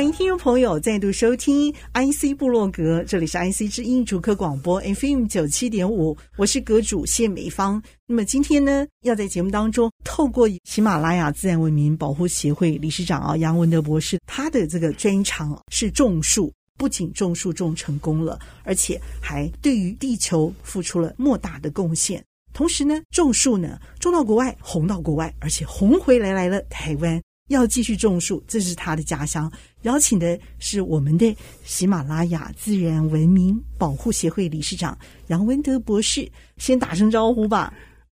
欢迎听众朋友再度收听 IC 部落格，这里是 IC 之音主科广播 FM 九七点五，我是阁主谢美芳。那么今天呢，要在节目当中透过喜马拉雅自然文明保护协会理事长啊杨文德博士，他的这个专长是种树，不仅种树种成功了，而且还对于地球付出了莫大的贡献。同时呢，种树呢种到国外，红到国外，而且红回来来了台湾。要继续种树，这是他的家乡。邀请的是我们的喜马拉雅自然文明保护协会理事长杨文德博士，先打声招呼吧。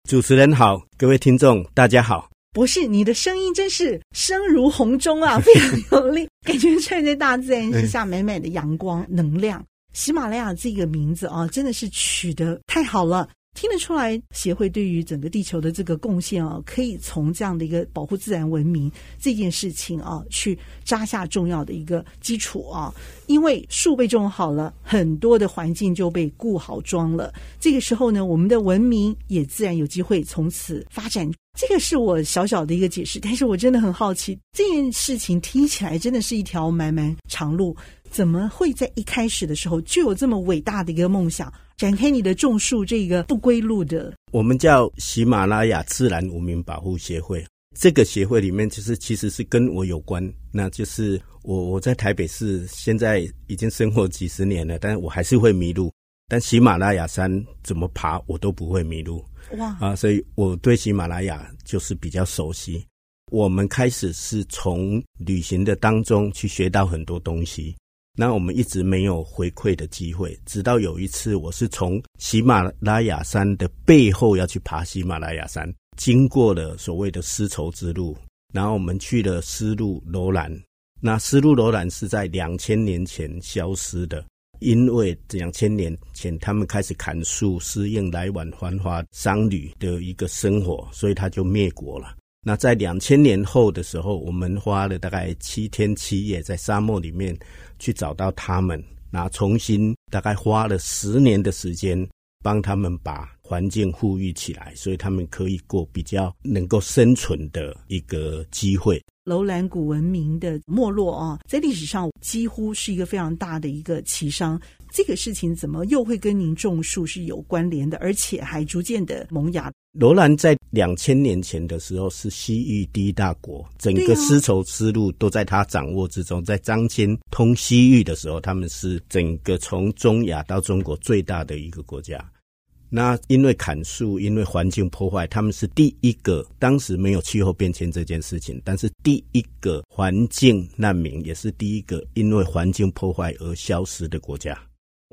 主持人好，各位听众大家好。博士，你的声音真是声如洪钟啊，非常有力，感觉站在大自然之下，美美的阳光能量。喜马拉雅这个名字啊，真的是取得太好了。听得出来，协会对于整个地球的这个贡献啊，可以从这样的一个保护自然文明这件事情啊，去扎下重要的一个基础啊。因为树被种好了，很多的环境就被固好装了。这个时候呢，我们的文明也自然有机会从此发展。这个是我小小的一个解释，但是我真的很好奇，这件事情听起来真的是一条漫漫长路，怎么会在一开始的时候就有这么伟大的一个梦想？展开你的种树这个不归路的，我们叫喜马拉雅自然文明保护协会。这个协会里面，其实其实是跟我有关。那就是我我在台北市现在已经生活几十年了，但是我还是会迷路。但喜马拉雅山怎么爬，我都不会迷路。哇啊！所以我对喜马拉雅就是比较熟悉。我们开始是从旅行的当中去学到很多东西。那我们一直没有回馈的机会，直到有一次，我是从喜马拉雅山的背后要去爬喜马拉雅山，经过了所谓的丝绸之路，然后我们去了丝路楼兰。那丝路楼兰是在两千年前消失的，因为两千年前他们开始砍树，适应来往繁华商旅的一个生活，所以它就灭国了。那在两千年后的时候，我们花了大概七天七夜在沙漠里面去找到他们，然后重新大概花了十年的时间帮他们把环境复育起来，所以他们可以过比较能够生存的一个机会。楼兰古文明的没落啊，在历史上几乎是一个非常大的一个奇伤。这个事情怎么又会跟您种树是有关联的，而且还逐渐的萌芽？罗兰在两千年前的时候是西域第一大国，整个丝绸之路都在他掌握之中。在张骞通西域的时候，他们是整个从中亚到中国最大的一个国家。那因为砍树，因为环境破坏，他们是第一个。当时没有气候变迁这件事情，但是第一个环境难民，也是第一个因为环境破坏而消失的国家。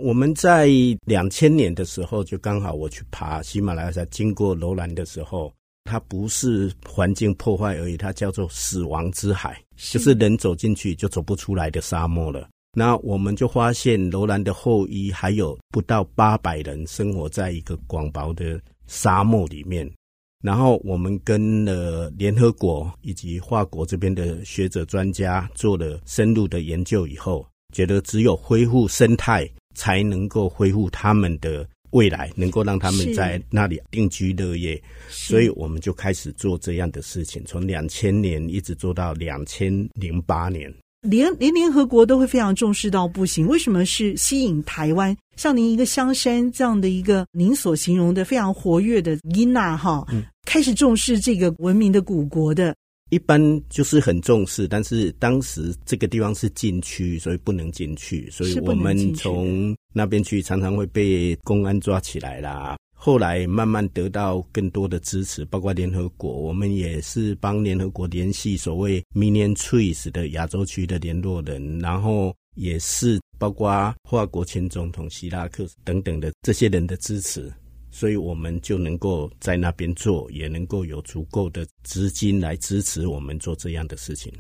我们在两千年的时候，就刚好我去爬喜马拉雅山，经过楼兰的时候，它不是环境破坏而已，它叫做死亡之海，就是人走进去就走不出来的沙漠了。那我们就发现，楼兰的后裔还有不到八百人生活在一个广袤的沙漠里面。然后我们跟了联合国以及法国这边的学者专家做了深入的研究以后，觉得只有恢复生态，才能够恢复他们的未来，能够让他们在那里定居乐业。所以我们就开始做这样的事情，从两千年一直做到两千零八年。连连联合国都会非常重视到不行，为什么是吸引台湾？像您一个香山这样的一个您所形容的非常活跃的伊娜哈，嗯、开始重视这个文明的古国的。一般就是很重视，但是当时这个地方是禁区，所以不能进去，所以我们从那边去常常会被公安抓起来啦。后来慢慢得到更多的支持，包括联合国，我们也是帮联合国联系所谓 Million Trees 的亚洲区的联络人，然后也是包括法国前总统希拉克等等的这些人的支持，所以我们就能够在那边做，也能够有足够的资金来支持我们做这样的事情。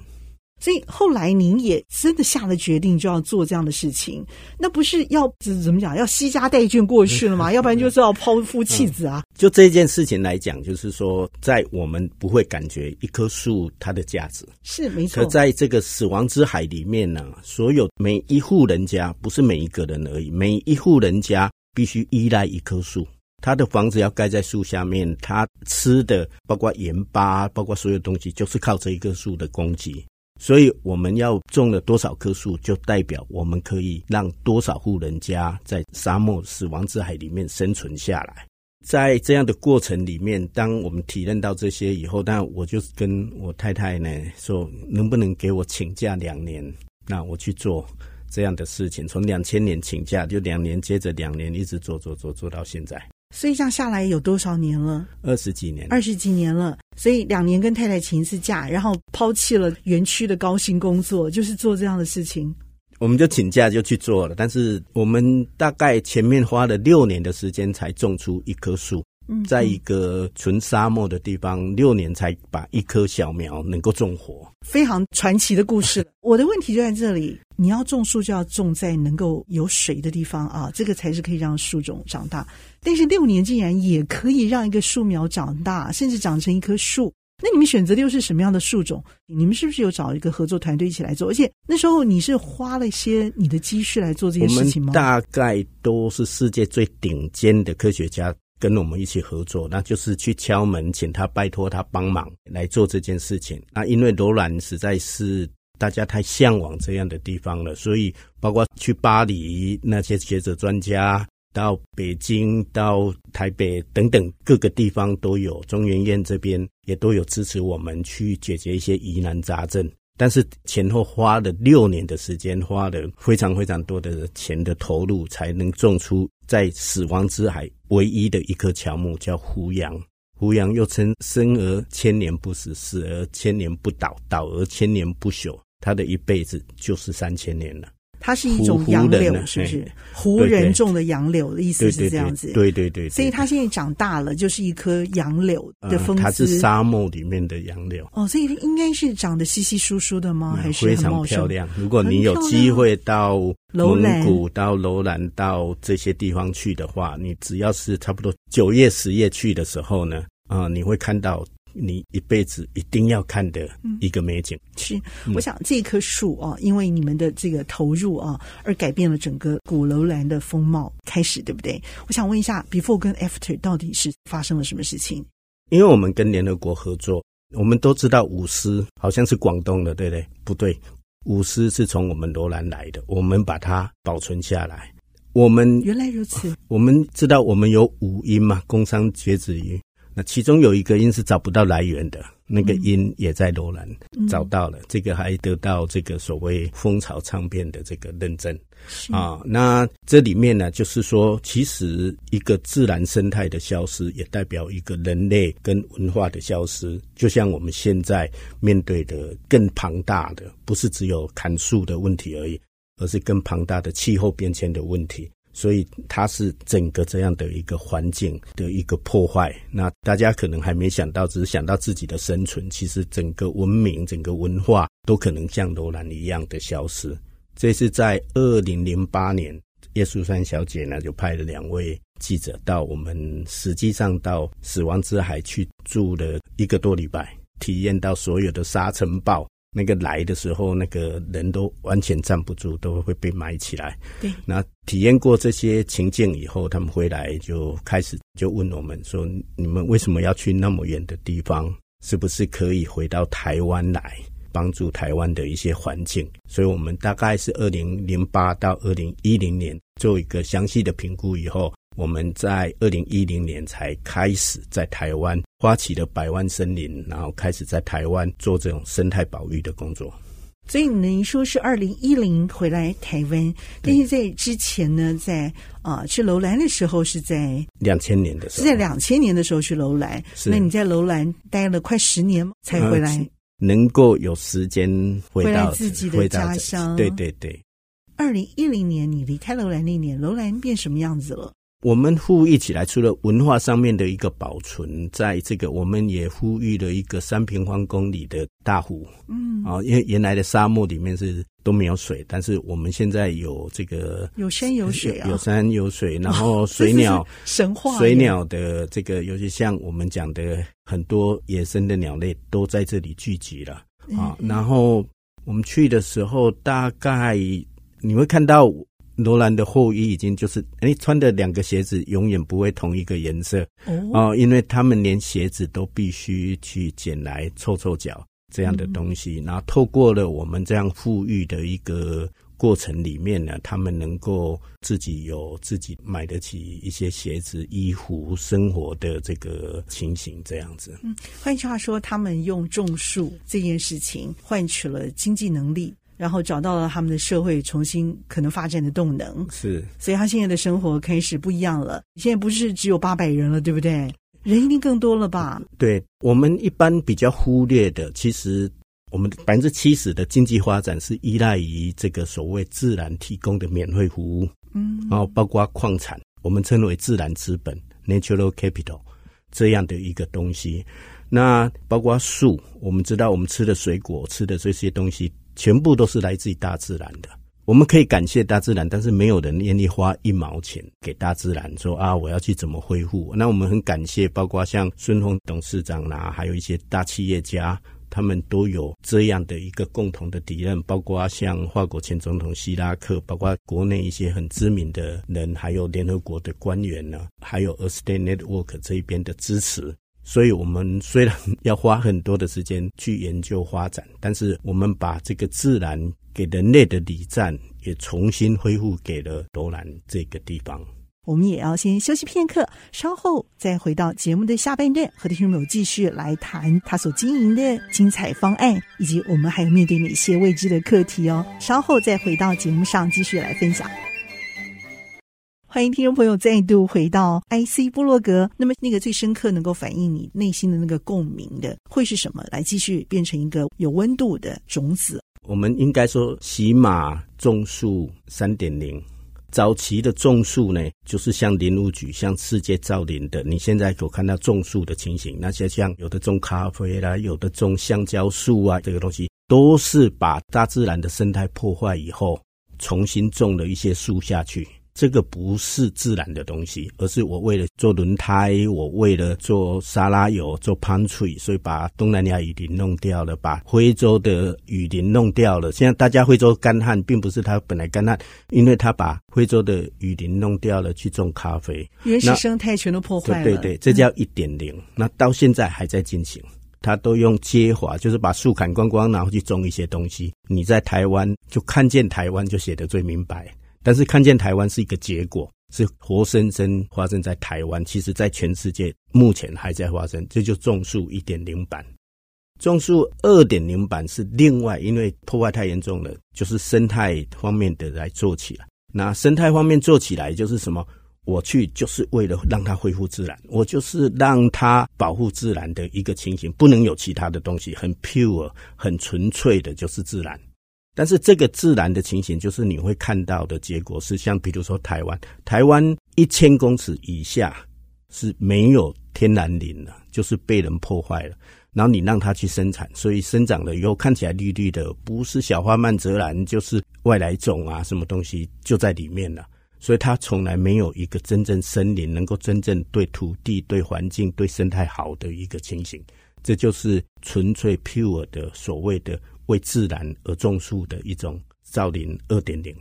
所以后来您也真的下了决定，就要做这样的事情，那不是要怎么讲，要惜家带眷过去了吗？要不然就是要抛夫弃子啊。就这件事情来讲，就是说，在我们不会感觉一棵树它的价值是没错。可在这个死亡之海里面呢，所有每一户人家，不是每一个人而已，每一户人家必须依赖一棵树。他的房子要盖在树下面，他吃的包括盐巴，包括所有东西，就是靠这一棵树的供给。所以我们要种了多少棵树，就代表我们可以让多少户人家在沙漠死亡之海里面生存下来。在这样的过程里面，当我们体认到这些以后，那我就跟我太太呢说，能不能给我请假两年，那我去做这样的事情。从两千年请假，就两年接着两年，一直做做做做到现在。所以这样下来有多少年了？二十几年，二十几年了。所以两年跟太太请一次假，然后抛弃了园区的高薪工作，就是做这样的事情。我们就请假就去做了，但是我们大概前面花了六年的时间才种出一棵树。在一个纯沙漠的地方，六年才把一棵小苗能够种活，非常传奇的故事。我的问题就在这里：你要种树，就要种在能够有水的地方啊，这个才是可以让树种长大。但是六年竟然也可以让一个树苗长大，甚至长成一棵树。那你们选择的又是什么样的树种？你们是不是有找一个合作团队一起来做？而且那时候你是花了一些你的积蓄来做这些事情吗？我们大概都是世界最顶尖的科学家。跟我们一起合作，那就是去敲门，请他拜托他帮忙来做这件事情。那因为楼兰实在是大家太向往这样的地方了，所以包括去巴黎那些学者专家，到北京、到台北等等各个地方都有，中研院这边也都有支持我们去解决一些疑难杂症。但是前后花了六年的时间，花了非常非常多的钱的投入，才能种出在死亡之海唯一的一棵乔木，叫胡杨。胡杨又称生而千年不死，死而千年不倒，倒而千年不朽。它的一辈子就是三千年了。它是一种杨柳，是不是？胡人种的杨柳的意思是这样子。对对对。所以它现在长大了，就是一棵杨柳的风姿。它是沙漠里面的杨柳。哦，所以应该是长得稀稀疏疏的吗？还是非常漂亮？如果你有机会到蒙古、到楼兰、到这些地方去的话，你只要是差不多九月、十月去的时候呢，啊，你会看到。你一辈子一定要看的一个美景。嗯、是，我想这棵树啊，因为你们的这个投入啊，而改变了整个古楼兰的风貌，开始对不对？我想问一下，before 跟 after 到底是发生了什么事情？因为我们跟联合国合作，我们都知道舞狮好像是广东的，对不对？不对，舞狮是从我们楼兰来的，我们把它保存下来。我们原来如此，我们知道我们有五音嘛，工商角徵羽。其中有一个音是找不到来源的，那个音也在罗兰找到了，嗯、这个还得到这个所谓蜂巢唱片的这个认证啊。那这里面呢，就是说，其实一个自然生态的消失，也代表一个人类跟文化的消失。就像我们现在面对的更庞大的，不是只有砍树的问题而已，而是更庞大的气候变迁的问题。所以它是整个这样的一个环境的一个破坏。那大家可能还没想到，只是想到自己的生存。其实整个文明、整个文化都可能像楼兰一样的消失。这是在二零零八年，叶淑珊小姐呢就派了两位记者到我们，实际上到死亡之海去住了一个多礼拜，体验到所有的沙尘暴。那个来的时候，那个人都完全站不住，都会被埋起来。对，那体验过这些情境以后，他们回来就开始就问我们说：“你们为什么要去那么远的地方？是不是可以回到台湾来帮助台湾的一些环境？”所以，我们大概是二零零八到二零一零年做一个详细的评估以后。我们在二零一零年才开始在台湾发起了百万森林，然后开始在台湾做这种生态保育的工作。所以您说是二零一零回来台湾，但是在之前呢，在啊去楼兰的时候是在两千年的时候，是在两千年的时候去楼兰。那你在楼兰待了快十年才回来，能够有时间回到自己的家乡。对对对。二零一零年你离开楼兰那年，楼兰变什么样子了？我们呼吁起来，除了文化上面的一个保存，在这个我们也呼吁了一个三平方公里的大湖。嗯，啊，因为原来的沙漠里面是都没有水，但是我们现在有这个有山有水啊，有山有水，然后水鸟、哦、神话，水鸟的这个，尤其像我们讲的很多野生的鸟类都在这里聚集了啊。嗯、然后我们去的时候，大概你会看到。罗兰的后裔已经就是，哎，穿的两个鞋子永远不会同一个颜色哦，因为他们连鞋子都必须去捡来凑凑脚这样的东西。然后透过了我们这样富裕的一个过程里面呢，他们能够自己有自己买得起一些鞋子、衣服、生活的这个情形，这样子。嗯，换句话说，他们用种树这件事情换取了经济能力。然后找到了他们的社会重新可能发展的动能，是，所以他现在的生活开始不一样了。现在不是只有八百人了，对不对？人一定更多了吧？对，我们一般比较忽略的，其实我们百分之七十的经济发展是依赖于这个所谓自然提供的免费服务，嗯，然后包括矿产，我们称为自然资本 （natural capital） 这样的一个东西。那包括树，我们知道我们吃的水果、吃的这些东西。全部都是来自于大自然的，我们可以感谢大自然，但是没有人愿意花一毛钱给大自然，说啊，我要去怎么恢复？那我们很感谢，包括像孙宏董事长呐、还有一些大企业家，他们都有这样的一个共同的敌人，包括像法国前总统希拉克，包括国内一些很知名的人，还有联合国的官员呢，还有 Earth Day Network 这一边的支持。所以，我们虽然要花很多的时间去研究发展，但是我们把这个自然给人类的礼赞也重新恢复给了罗兰这个地方。我们也要先休息片刻，稍后再回到节目的下半段，和听众朋友继续来谈他所经营的精彩方案，以及我们还有面对哪些未知的课题哦。稍后再回到节目上继续来分享。欢迎听众朋友再度回到 IC 部落格。那么，那个最深刻能够反映你内心的那个共鸣的，会是什么？来继续变成一个有温度的种子。我们应该说，喜马种树三点零。早期的种树呢，就是像林务局、像世界造林的。你现在所看到种树的情形，那些像有的种咖啡啦，有的种香蕉树啊，这个东西都是把大自然的生态破坏以后，重新种了一些树下去。这个不是自然的东西，而是我为了做轮胎，我为了做沙拉油、做 palm tree，所以把东南亚雨林弄掉了，把非洲的雨林弄掉了。现在大家非洲干旱，并不是它本来干旱，因为它把非洲的雨林弄掉了去种咖啡，原始生态全都破坏了。对对对，这叫一点零。那到现在还在进行，它都用接华，就是把树砍光光，然后去种一些东西。你在台湾就看见台湾就写得最明白。但是看见台湾是一个结果，是活生生发生在台湾。其实，在全世界目前还在发生。这就种树一点零版，种树二点零版是另外，因为破坏太严重了，就是生态方面的来做起来。那生态方面做起来就是什么？我去就是为了让它恢复自然，我就是让它保护自然的一个情形，不能有其他的东西，很 pure、很纯粹的，就是自然。但是这个自然的情形，就是你会看到的结果是，像比如说台湾，台湾一千公尺以下是没有天然林了，就是被人破坏了。然后你让它去生产，所以生长了以后看起来绿绿的，不是小花曼泽兰，就是外来种啊，什么东西就在里面了。所以它从来没有一个真正森林能够真正对土地、对环境、对生态好的一个情形。这就是纯粹 pure 的所谓的。为自然而种树的一种造林二点零，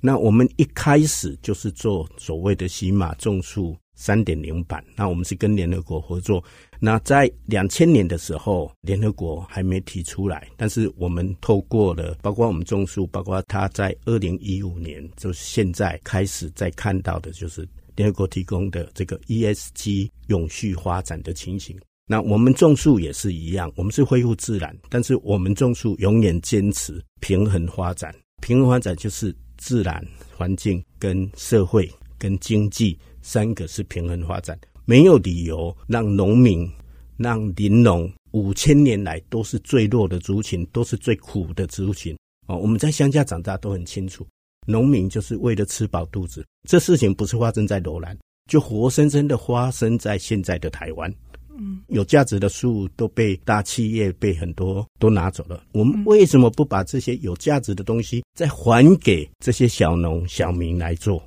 那我们一开始就是做所谓的喜马种树三点零版。那我们是跟联合国合作。那在两千年的时候，联合国还没提出来，但是我们透过了，包括我们种树，包括他在二零一五年，就是现在开始在看到的，就是联合国提供的这个 ESG 永续发展的情形。那我们种树也是一样，我们是恢复自然，但是我们种树永远坚持平衡发展。平衡发展就是自然环境跟社会跟经济三个是平衡发展，没有理由让农民、让林农五千年来都是最弱的族群，都是最苦的族群。哦，我们在乡下长大都很清楚，农民就是为了吃饱肚子。这事情不是发生在罗兰，就活生生的发生在现在的台湾。嗯，有价值的树都被大企业被很多都拿走了，我们为什么不把这些有价值的东西再还给这些小农小民来做？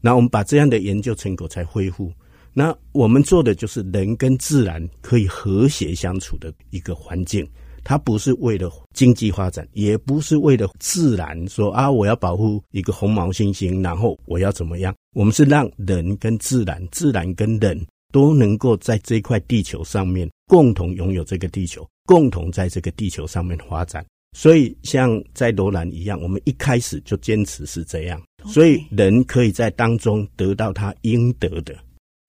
那我们把这样的研究成果才恢复。那我们做的就是人跟自然可以和谐相处的一个环境。它不是为了经济发展，也不是为了自然说啊，我要保护一个红毛猩猩，然后我要怎么样？我们是让人跟自然、自然跟人都能够在这块地球上面共同拥有这个地球，共同在这个地球上面发展。所以，像在罗兰一样，我们一开始就坚持是这样，所以人可以在当中得到他应得的，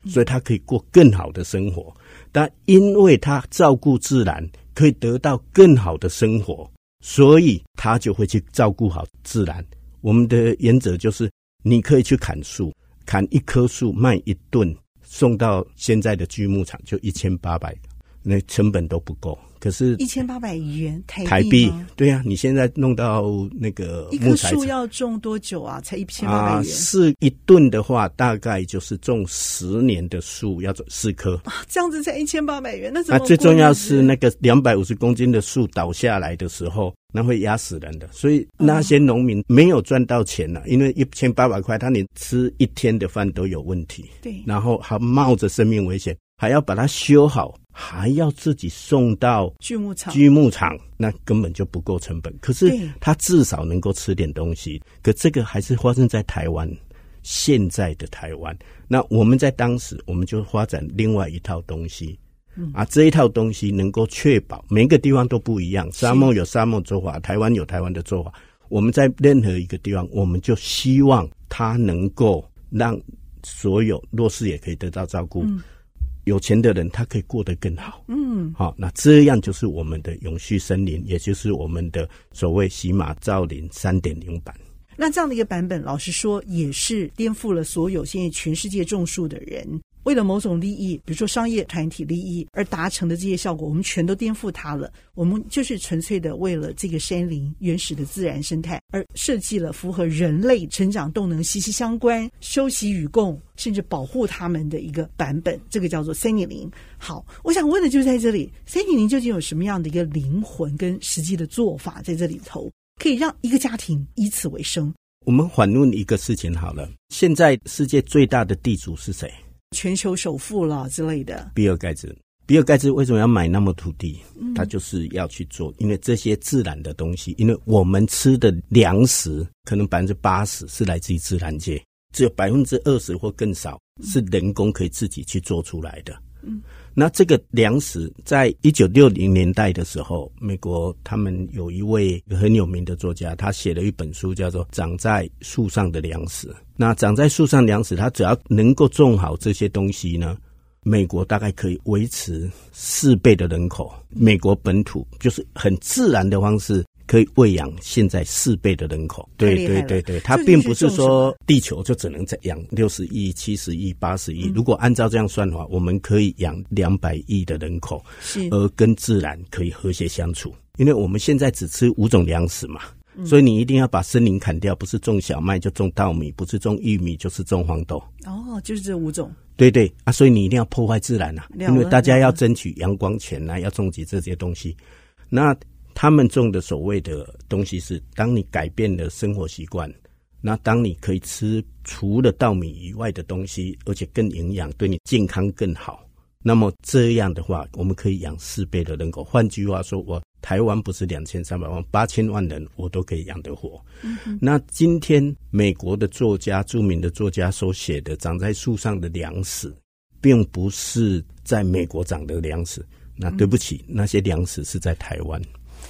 所以他可以过更好的生活。但因为他照顾自然。可以得到更好的生活，所以他就会去照顾好自然。我们的原则就是，你可以去砍树，砍一棵树卖一吨，送到现在的锯木厂就一千八百，那成本都不够。可是，一千八百元台币，台币，对呀、啊，你现在弄到那个一棵树要种多久啊？才一千八百元？是一吨的话，大概就是种十年的树要种四棵啊，这样子才一千八百元，那怎么？啊，最重要是那个两百五十公斤的树倒下来的时候，那会压死人的，所以那些农民没有赚到钱了、啊，因为一千八百块，他连吃一天的饭都有问题。对，然后还冒着生命危险。还要把它修好，还要自己送到锯木厂，锯木厂那根本就不够成本。可是他至少能够吃点东西。可这个还是发生在台湾，现在的台湾。那我们在当时，我们就发展另外一套东西，嗯、啊，这一套东西能够确保每个地方都不一样。沙漠有沙漠做法，台湾有台湾的做法。我们在任何一个地方，我们就希望它能够让所有弱势也可以得到照顾。嗯有钱的人，他可以过得更好。嗯，好，那这样就是我们的永续森林，也就是我们的所谓喜马造林三点零版。那这样的一个版本，老实说，也是颠覆了所有现在全世界种树的人。为了某种利益，比如说商业团体利益而达成的这些效果，我们全都颠覆它了。我们就是纯粹的为了这个山林原始的自然生态而设计了符合人类成长动能息息相关、休息与共，甚至保护他们的一个版本。这个叫做三点零。好，我想问的就是在这里，三点零究竟有什么样的一个灵魂跟实际的做法在这里头，可以让一个家庭以此为生？我们反问一个事情好了，现在世界最大的地主是谁？全球首富了之类的，比尔盖茨。比尔盖茨为什么要买那么土地？嗯，他就是要去做，因为这些自然的东西，因为我们吃的粮食可能百分之八十是来自于自然界，只有百分之二十或更少是人工可以自己去做出来的。嗯。那这个粮食，在一九六零年代的时候，美国他们有一位很有名的作家，他写了一本书，叫做《长在树上的粮食》。那长在树上粮食，它只要能够种好这些东西呢，美国大概可以维持四倍的人口。美国本土就是很自然的方式。可以喂养现在四倍的人口，对对对对，它并不是说地球就只能在养六十亿、七十亿、八十亿。如果按照这样算的话，我们可以养两百亿的人口，是而跟自然可以和谐相处。因为我们现在只吃五种粮食嘛，所以你一定要把森林砍掉，不是种小麦就种稻米，不是种玉米就是种黄豆。哦，就是这五种。对对啊，所以你一定要破坏自然啊，因为大家要争取阳光权啊，要种植这些东西，那。他们种的所谓的东西是，当你改变了生活习惯，那当你可以吃除了稻米以外的东西，而且更营养，对你健康更好，那么这样的话，我们可以养四倍的人口。换句话说，我台湾不是两千三百万，八千万人我都可以养得活。嗯。那今天美国的作家，著名的作家所写的长在树上的粮食，并不是在美国长的粮食。那对不起，那些粮食是在台湾。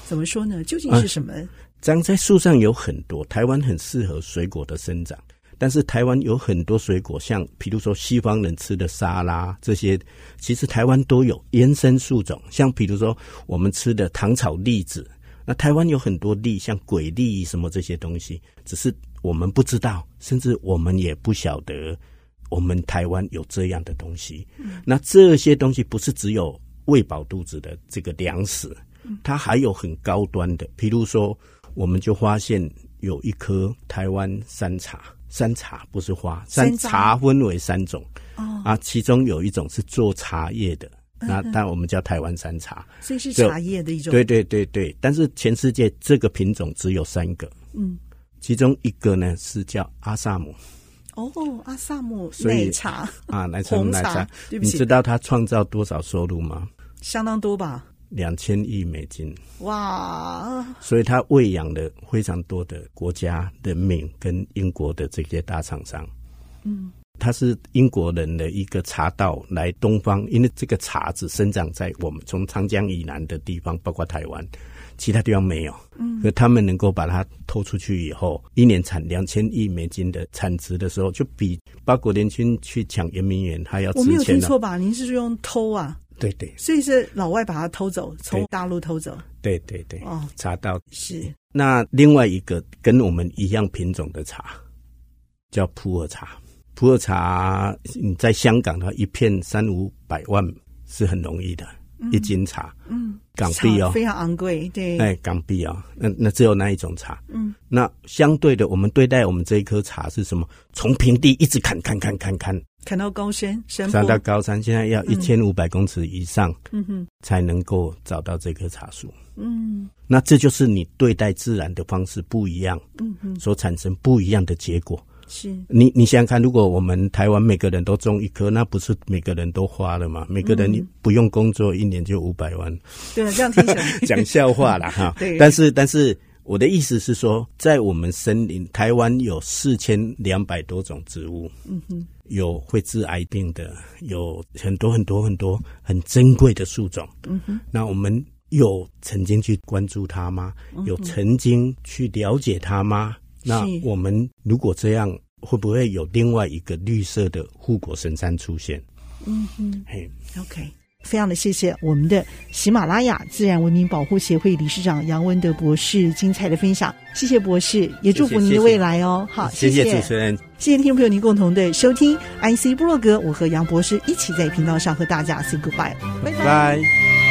怎么说呢？究竟是什么？啊、长在树上有很多，台湾很适合水果的生长。但是台湾有很多水果，像比如说西方人吃的沙拉这些，其实台湾都有延伸树种。像比如说我们吃的糖炒栗子，那台湾有很多栗，像鬼栗什么这些东西，只是我们不知道，甚至我们也不晓得，我们台湾有这样的东西。嗯、那这些东西不是只有喂饱肚子的这个粮食。它还有很高端的，譬如说，我们就发现有一颗台湾山茶，山茶不是花，山山茶分为三种。哦，啊，其中有一种是做茶叶的，嗯那但我们叫台湾山茶，所以是茶叶的一种。对对对对，但是全世界这个品种只有三个，嗯，其中一个呢是叫阿萨姆。哦，阿萨姆所以奶茶啊，奶茶奶茶，你知道它创造多少收入吗？相当多吧？两千亿美金，哇，所以它喂养了非常多的国家人民跟英国的这些大厂商。嗯，它是英国人的一个茶道来东方，因为这个茶只生长在我们从长江以南的地方，包括台湾，其他地方没有。嗯，所以他们能够把它偷出去以后，一年产两千亿美金的产值的时候，就比八国联军去抢圆明园还要值我没有听。错吧？您是说用偷啊？对对。所以是老外把它偷走，从大陆偷走。对对对，哦，茶道是。那另外一个跟我们一样品种的茶，叫普洱茶。普洱茶你在香港的话，一片三五百万是很容易的，一斤茶，嗯，港币哦，非常昂贵，对，哎，港币哦，那那只有那一种茶。嗯，那相对的，我们对待我们这一颗茶是什么？从平地一直砍砍砍砍砍，砍到高山山上，到高山，现在要一千五百公尺以上嗯哼，才能够找到这棵茶树。嗯。那这就是你对待自然的方式不一样，嗯哼，所产生不一样的结果。是。你你想想看，如果我们台湾每个人都种一棵，那不是每个人都花了吗？每个人你不用工作，一年就五百万。对了，这样听起来。讲笑话了哈。对。但是但是我的意思是说，在我们森林，台湾有四千两百多种植物，嗯哼，有会治癌病的，有很多很多很多很珍贵的树种。嗯哼，那我们有曾经去关注它吗？有曾经去了解它吗？那我们如果这样，会不会有另外一个绿色的护国神山出现？嗯哼嘿，，OK。非常的谢谢我们的喜马拉雅自然文明保护协会理事长杨文德博士精彩的分享，谢谢博士，也祝福您的未来哦。好，谢谢主持人，谢谢听众朋友您共同的收听 IC 部落格，我和杨博士一起在频道上和大家 say goodbye，拜拜。拜。